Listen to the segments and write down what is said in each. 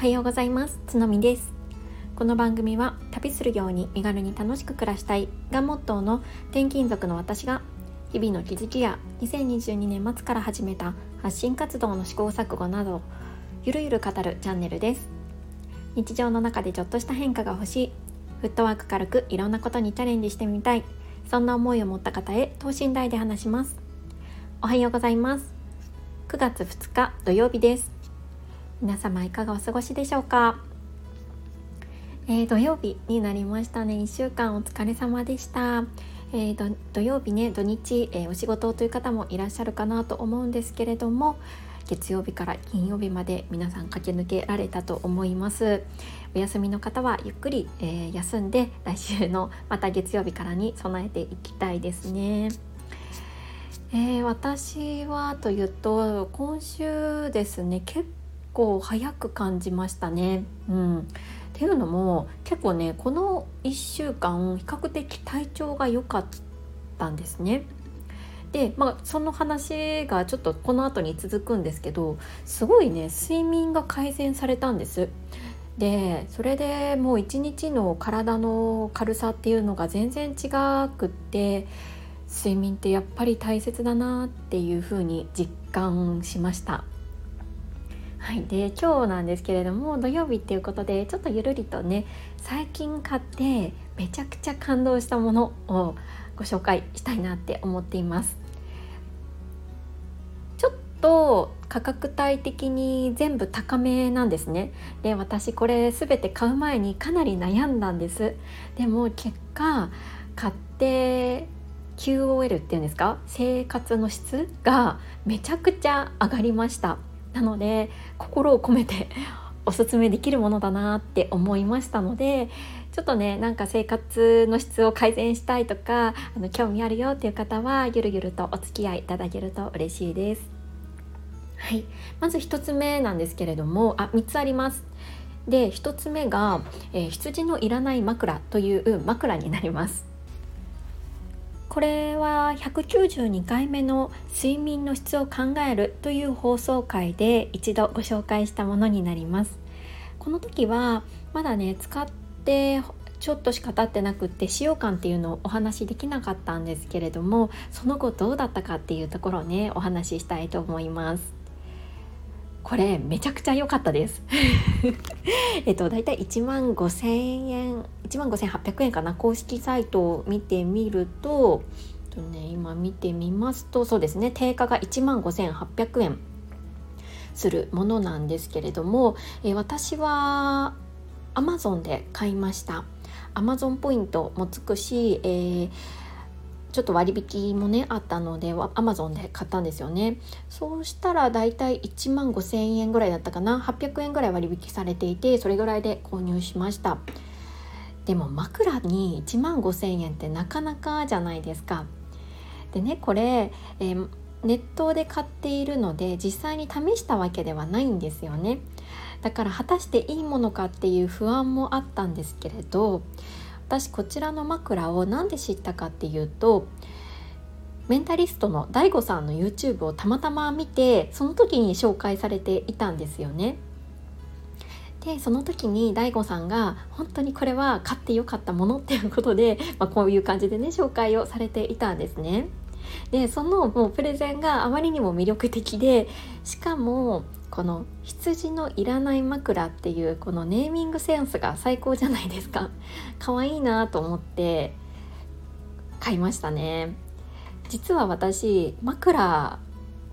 はようございます。つのみです。この番組は旅するように身軽に楽しく暮らしたいがモットーの転勤族の私が日々の気づきや2022年末から始めた発信活動の試行錯誤などゆるゆる語るチャンネルです。日常の中でちょっとした変化が欲しいフットワーク軽くいろんなことにチャレンジしてみたいそんな思いを持った方へ等身大で話します。おはようございます。9月2日土曜日です。皆様いかがお過ごしでしょうか、えー、土曜日になりましたね。1週間お疲れ様でした、えー、土曜日ね土日、えー、お仕事という方もいらっしゃるかなと思うんですけれども月曜日から金曜日まで皆さん駆け抜けられたと思います。お休みの方はゆっくり、えー、休んで来週のまた月曜日からに備えていきたいですね。えー、私はというと今週ですね結構早く感じましたね。うん、っていうのも結構ねこの1週間比較的体調が良かったんですね。で、まあ、その話がちょっとこの後に続くんですけどすごいね睡眠が改善されたんです。でそれでもう一日の体の軽さっていうのが全然違くって睡眠ってやっぱり大切だなっていうふうに実感しました。はい、で今日なんですけれども土曜日っていうことでちょっとゆるりとね最近買ってめちゃくちゃ感動したものをご紹介したいなって思っています。ちょっと価格帯的に全部高めなんですね。で私これ全て買う前にかなり悩んだんです。でも結果買って QOL っていうんですか？生活の質がめちゃくちゃ上がりました。なので心を込めて おすすめできるものだなって思いましたのでちょっとねなんか生活の質を改善したいとかあの興味あるよっていう方はゆるゆるとお付き合いいただけると嬉しいです。はい、まず1つ目なんですけれどもあ3つあります。で1つ目が、えー、羊のいらない枕という枕になります。これは192回目の睡眠の質を考えるという放送回で一度ご紹介したものになります。この時はまだね使ってちょっとしか経ってなくって使用感っていうのをお話しできなかったんですけれどもその後どうだったかっていうところをねお話ししたいと思います。これめちゃくちゃ良かったです。えっとだいたい1万5000円1万5800円かな公式サイトを見てみるととね今見てみますとそうですね定価が1万5800円するものなんですけれども、え私は Amazon で買いました。Amazon ポイントもつくし、えーちょっと割引もねあったので Amazon で買ったんですよね。そうしたらだいたい1万5000円ぐらいだったかな。800円ぐらい割引されていてそれぐらいで購入しました。でも枕に1万5000円ってなかなかじゃないですか。でねこれ、えー、ネットで買っているので実際に試したわけではないんですよね。だから果たしていいものかっていう不安もあったんですけれど私こちらの枕を何で知ったかっていうとメンタリストの DAIGO さんの YouTube をたまたま見てその時に紹介されていたんですよね。でその時に DAIGO さんが本当にこれは買ってよかったものっていうことで、まあ、こういう感じでね紹介をされていたんですね。でそのもうプレゼンがあまりにも魅力的でしかもこの羊のいらない枕っていうこのネーミングセンスが最高じゃないですか。可愛いなと思って買いましたね。実は私枕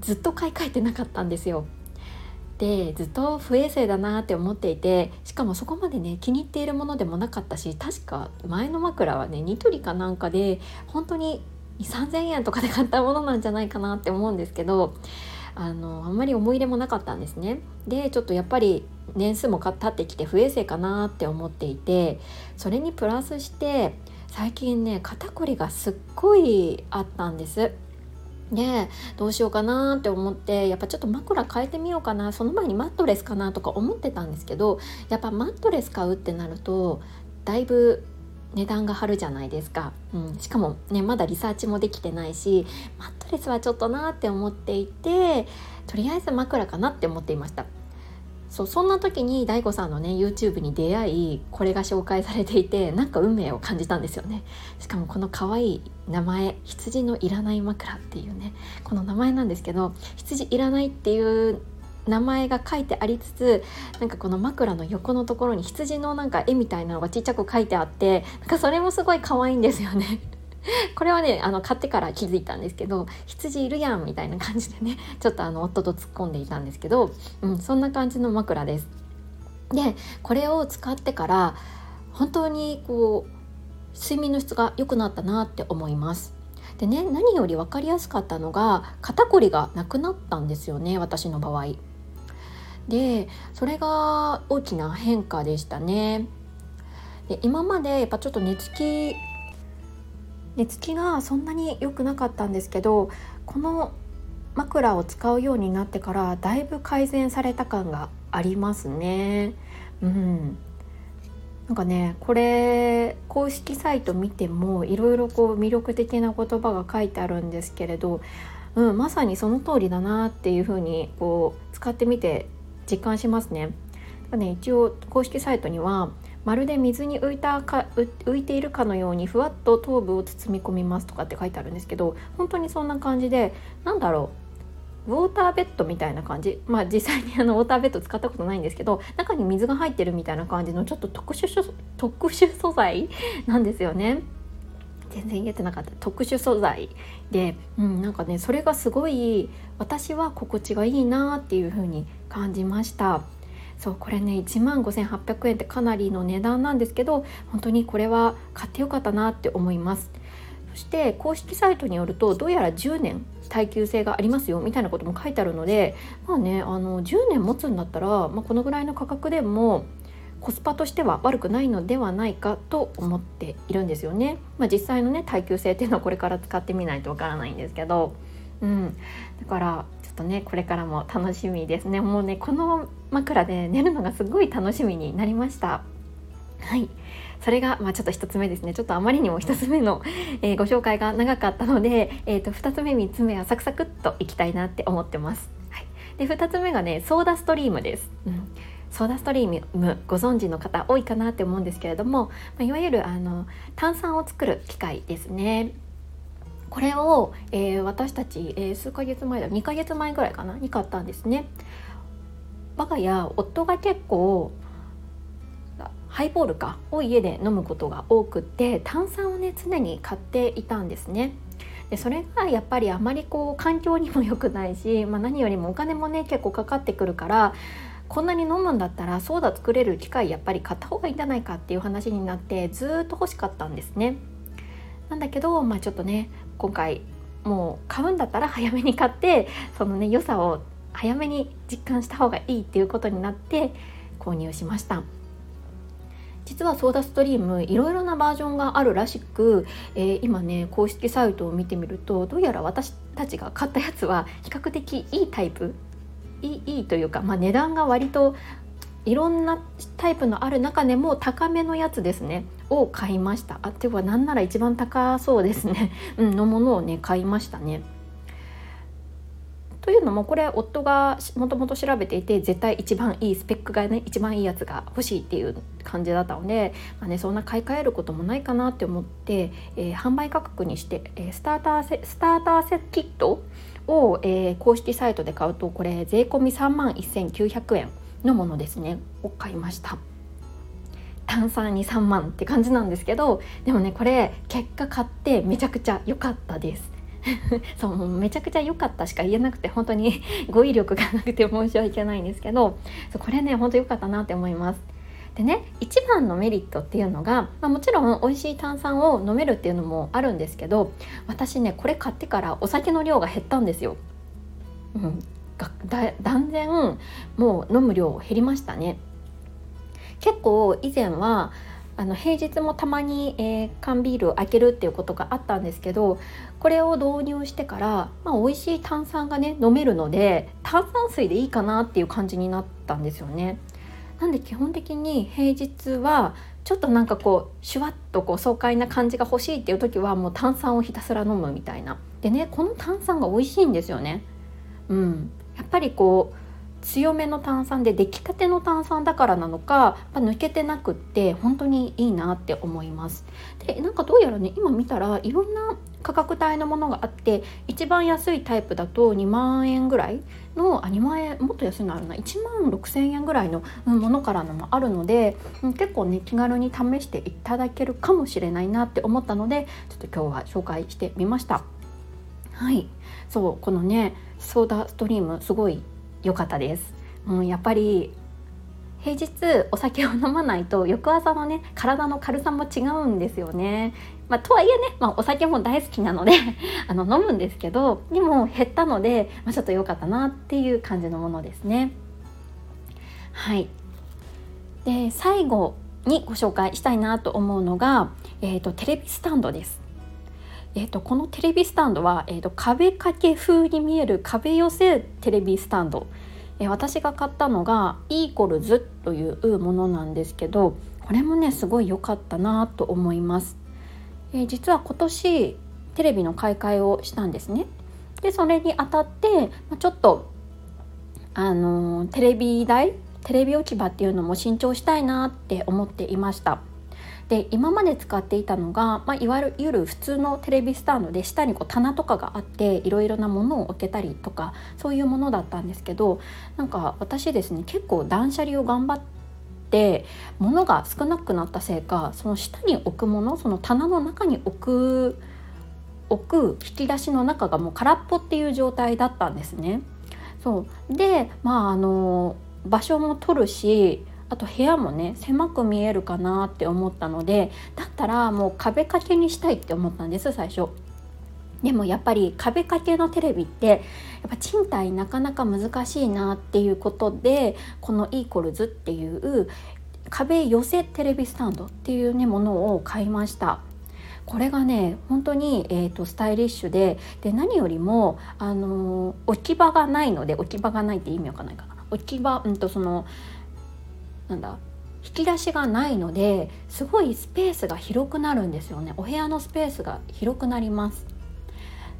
ずっと買い替えてなかったんですよ。でずっと不衛生だなって思っていてしかもそこまでね気に入っているものでもなかったし確か前の枕はねニトリかなんかで本当に2,3000円とかで買ったものなんじゃないかなって思うんですけどあのあんまり思い入れもなかったんですね。でちょっとやっぱり年数も経ってきて不衛生かなって思っていてそれにプラスして最近ね肩こりがすっごいあったんです。でどうしようかなって思ってやっぱちょっと枕変えてみようかなその前にマットレスかなとか思ってたんですけどやっぱマットレス買うってなるとだいぶ値段が張るじゃないですか、うん、しかもねまだリサーチもできてないしマットレスはちょっとなって思っていてとりあえず枕かなって思っていました。そうそんな時に DAIGO さんのね YouTube に出会いこれが紹介されていてなんか運命を感じたんですよね。しかもこの可愛い名前羊のいらない枕っていうねこの名前なんですけど羊いらないっていう名前が書いてありつつなんかこの枕の横のところに羊のなんか絵みたいなのがちっちゃく書いてあってなんかそれもすごい可愛いんですよね これはねあの買ってから気づいたんですけど羊いるやんみたいな感じでねちょっとあの夫と突っ込んでいたんですけど、うん、そんな感じの枕です。でこれを使ってから本当にこう睡眠の質が良くなったなって思います。でね何より分かりやすかったのが肩こりがなくなったんですよね私の場合。でそれが大きな変化でしたね。で今までやっぱちょっと寝つき寝つきがそんなに良くなかったんですけどこの枕を使うようになってからだいぶ改善された感がありますね。うん、なんかねこれ公式サイト見てもいろいろこう魅力的な言葉が書いてあるんですけれど、うん、まさにその通りだなっていうふうにこう使ってみて実感しますね。ね一応公式サイトにはまるで水に浮いたか浮いているかのようにふわっと頭部を包み込みますとかって書いてあるんですけど本当にそんな感じでなんだろうウォーターベッドみたいな感じまあ実際にあのウォーターベッド使ったことないんですけど中に水が入ってるみたいな感じのちょっと特殊特殊素材なんですよね。全然言えてなかった特殊素材で、うん、なんかねそれがすごい私は心地がいいなっていう風に感じました。そうこれね1万5800円ってかなりの値段なんですけど本当にこれは買ってよかったなって思いますそして公式サイトによるとどうやら10年耐久性がありますよみたいなことも書いてあるのでまあねあの10年持つんだったら、まあ、このぐらいの価格でもコスパとしては悪くないのではないかと思っているんですよね。まあ、実際のね耐久性っていうのはこれから使ってみないとわからないんですけど、うん、だからちょっとねこれからも楽しみですね。もうねこの枕で寝るのがすごい楽しみになりました。はい。それが、まあ、ちょっと1つ目ですね。ちょっとあまりにも1つ目の、えー、ご紹介が長かったので、えーと、2つ目3つ目はサクサクっといきたいなって思ってます、はい、で2つ目がねソーダストリームです、うん。ソーダストリームご存知の方多いかなって思うんですけれども、まあ、いわゆるあの炭酸を作る機械ですね。これを、えー、私たち、えー、数ヶ月前だ2ヶ月前ぐらいかなに買ったんですね。我が家夫が結構ハイボールかを家で飲むことが多くて炭酸をね常に買っていたんですね。でそれがやっぱりあまりこう環境にも良くないし、まあ、何よりもお金もね結構かかってくるからこんなに飲むんだったらソーダ作れる機械やっぱり買った方がいいんじゃないかっていう話になってずっと欲しかったんですね。なんだけど、まあ、ちょっとね今回もう買うんだったら早めに買ってそのね良さを早めに実感した方がいいっていうことになって購入しました実はソーダストリームいろいろなバージョンがあるらしく、えー、今ね公式サイトを見てみるとどうやら私たちが買ったやつは比較的いいタイプいいというか、まあ、値段が割といろんなタイプのある中でも高めのやつですねを買いましたあってはなんなら一番高そうですね、うん、のものをね買いましたね。というのもこれ夫がもともと調べていて絶対一番いいスペックがね一番いいやつが欲しいっていう感じだったので、まあね、そんな買い替えることもないかなって思って、えー、販売価格にして、えー、スターターセスターターセキットを、えー、公式サイトで買うとこれ税込み3万1900円のものですね。を買いました。炭酸に3万って感じなんですけどでもねこれ結果買ってめちゃくちゃ良かったです。そうめちゃくちゃ良かったしか言えなくて本当に 語彙力がなくて申し訳ないんですけどこれね本当良かったなって思います。でね一番のメリットっていうのが、まあ、もちろん美味しい炭酸を飲めるっていうのもあるんですけど私ねこれ買ってからお酒の量が減ったんですよ、うん、だ断然もう飲む量減りましたね。結構以前はあの平日もたまに、えー、缶ビール開けるっていうことがあったんですけどこれを導入してから、まあ、美味しい炭酸がね飲めるので炭酸水でいいかなっていう感じになったんですよね。なんで基本的に平日はちょっとなんかこうシュワッとこう爽快な感じが欲しいっていう時はもう炭酸をひたすら飲むみたいな。でねこの炭酸が美味しいんですよね。うん、やっぱりこう強めの炭酸で出来たての炭酸だからなのか、ま抜けてなくって本当にいいなって思います。でなんかどうやらね今見たらいろんな価格帯のものがあって一番安いタイプだと2万円ぐらいのあ2万円もっと安いのあるな。1万6,000円ぐらいのものからのもあるので結構ね気軽に試していただけるかもしれないなって思ったのでちょっと今日は紹介してみました。はい。そうこのねソーダストリームすごい良かったです。うん、やっぱり平日お酒を飲まないと翌朝のね体の軽さも違うんですよね。まあ、とはいえね、まあ、お酒も大好きなので あの飲むんですけどでも減ったので、まあ、ちょっと良かったなっていう感じのものですね。はいで最後にご紹介したいなと思うのが、えーと、テレビスタンドです。えーと、このテレビスタンドは、えーと壁掛け風に見える壁寄せテレビスタンド。え私が買ったのがイーコルズというものなんですけどこれもねすごい良かったなと思います、え実は今年テレビの買い替えをしたんですね。でそれにあたってちょっとあのテレビ台テレビ置き場っていうのも新調したいなって思っていました。で今まで使っていたのが、まあ、いわゆる普通のテレビスタンドで下にこう棚とかがあっていろいろなものを置けたりとかそういうものだったんですけどなんか私ですね結構断捨離を頑張って物が少なくなったせいかその下に置くものその棚の中に置く置く引き出しの中がもう空っぽっていう状態だったんですね。そうでまああの場所も取るしあと部屋もね狭く見えるかなって思ったのでだったらもう壁掛けにしたいって思ったんです最初。でもやっぱり壁掛けのテレビってやっぱ賃貸なかなか難しいなっていうことでこのイーコルズっていう壁寄せテレビスタンドっていうねものを買いました。これがね本当に、えーと、スタイリッシュでで何よりも、あのー、置き場がないので置き場がないって意味わかんないかな置き場、うんとそのなんだ引き出しがないのですごいスペースが広くなるんですよね。お部屋のスペースが広くなります。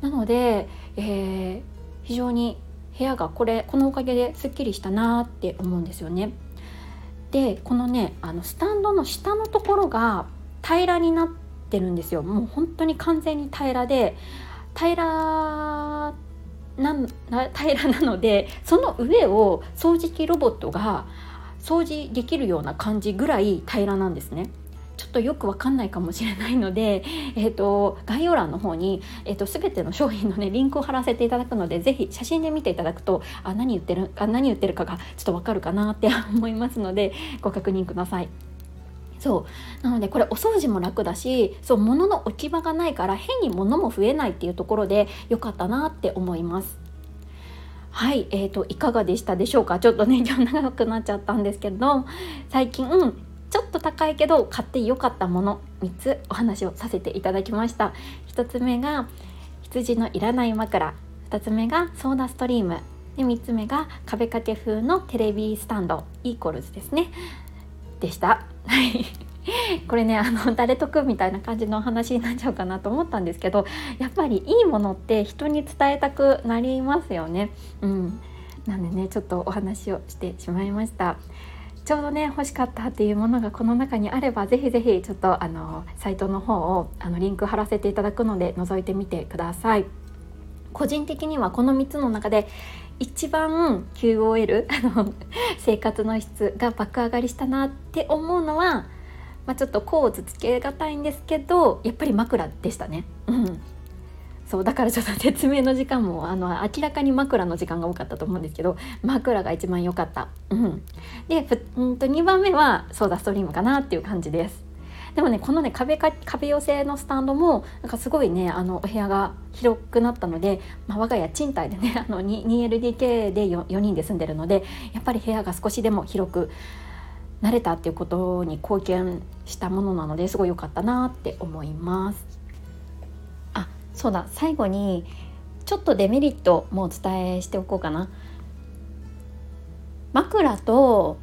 なので、えー、非常に部屋がこれこのおかげですっきりしたなって思うんですよね。でこのねあのスタンドの下のところが平らになってるんですよ。もう本当に完全に平らで平らな平らなのでその上を掃除機ロボットが掃除できるような感じぐらい平らなんですね。ちょっとよくわかんないかもしれないので、えーと、概要欄の方に、えーと、全ての商品の、ね、リンクを貼らせていただくのでぜひ写真で見ていただくとあ何言ってるあ何言ってるかがちょっとわかるかなって 思いますのでご確認ください。そうなのでこれお掃除も楽だしそう物の置き場がないから変に物も増えないっていうところで良かったなって思います。はい、えーと、いかがでしたでしょうか？ちょっとね 今日長くなっちゃったんですけど最近、ちょっと高いけど買ってよかったもの3つお話をさせていただきました。1つ目が羊のいらない枕。2つ目がソーダストリーム。で3つ目が壁掛け風のテレビスタンド。イーコルズですね。でした。はい。これねあの 誰得みたいな感じのお話になっちゃうかなと思ったんですけどやっぱりいいものって人に伝えたくなりますよね。うん、なんでねちょっとお話をしてしまいました。ちょうどね欲しかったっていうものがこの中にあればぜひぜひちょっとあのサイトの方をあのリンク貼らせていただくので覗いてみてください。個人的にはこの3つの中で一番 QOL あの生活の質が爆上がりしたなって思うのはまあ、ちょっと甲乙つけがたいんですけどやっぱり枕でしたね。うんそうだからちょっと説明の時間もあの明らかに枕の時間が多かったと思うんですけど枕が一番良かった。うん、でうんと2番目はソーダストリームかなっていう感じです。でもねこのね壁か壁寄せのスタンドもなんかすごいねあのお部屋が広くなったので、まあ、我が家賃貸でねあの 2LDK で 4, 4人で住んでるのでやっぱり部屋が少しでも広く慣れたっていうことに貢献したものなのですごい良かったなって思います。あそうだ。最後にちょっとデメリットもお伝えしておこうかな。枕と、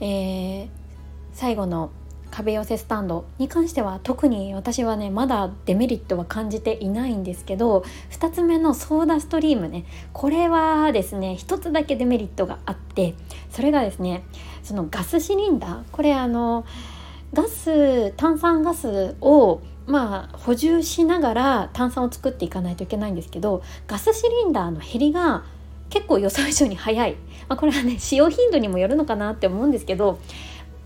えー、最後の壁寄せスタンドに関しては特に私はねまだデメリットは感じていないんですけど2つ目のソーダストリームね。これはですね1つだけデメリットがあってそれがですねそのガスシリンダー。これあのガス炭酸ガスをまあ補充しながら炭酸を作っていかないといけないんですけどガスシリンダーの減りが結構予想以上に早い、まあ、これはね使用頻度にもよるのかなって思うんですけど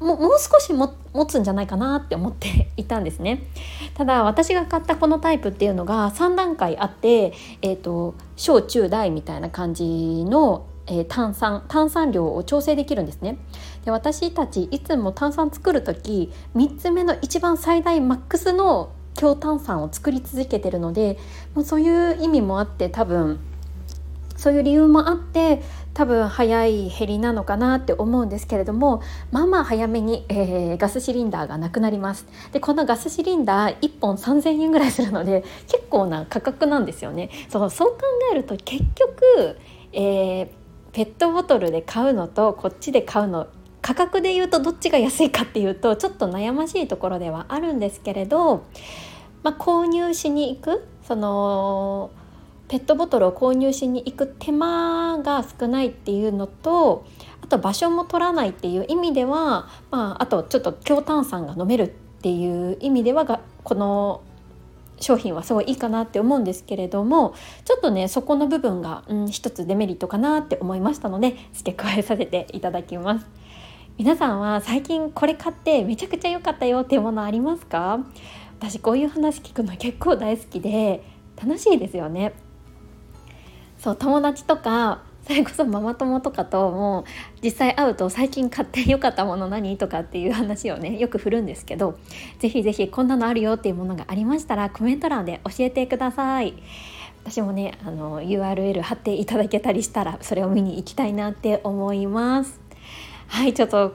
ももう少しも持つんじゃないかなって思って いたんですね。ただ私が買ったこのタイプっていうのが3段階あって、えーと、小中大みたいな感じの、えー、炭酸炭酸量を調整できるんですね。で私たちいつも炭酸作る時3つ目の一番最大マックスの強炭酸を作り続けてるのでもうそういう意味もあって多分そういう理由もあって多分早い減りなのかなって思うんですけれどもまあまあ早めに、えー、ガスシリンダーがなくなります。でこのガスシリンダー1本3000円ぐらいするので結構な価格なんですよね。そうそう考えると結局、えー、ペットボトルで買うのとこっちで買うの価格で言うとどっちが安いかっていうとちょっと悩ましいところではあるんですけれど、まあ、購入しに行くそのペットボトルを購入しに行く手間が少ないっていうのとあと場所も取らないっていう意味では、まあ、あとちょっと強炭酸が飲めるっていう意味ではがこの商品はすごいいいかなって思うんですけれどもちょっとねそこの部分が、うん、一つデメリットかなって思いましたので付け加えさせていただきます。皆さんは最近これ買ってめちゃくちゃ良かったよっていうものありますか？私こういう話聞くの結構大好きで楽しいですよね。そう友達とかそれこそママ友とかとも実際会うと最近買ってよかったもの何とかっていう話をねよく振るんですけど是非是非こんなのあるよっていうものがありましたらコメント欄で教えてください。私もねあの URL 貼っていただけたりしたらそれを見に行きたいなって思います。はいちょっと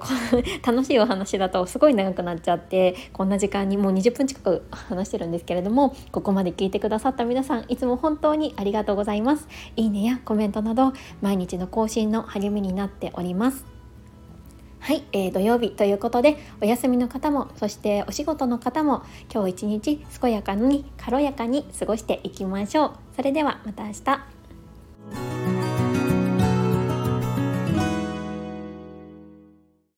楽しいお話だとすごい長くなっちゃってこんな時間にもう20分近く話してるんですけれどもここまで聞いてくださった皆さんいつも本当にありがとうございます。いいねやコメントなど毎日の更新の励みになっております。はい、えー、土曜日ということでお休みの方もそしてお仕事の方も今日一日健やかに軽やかに過ごしていきましょう。それではまた明日。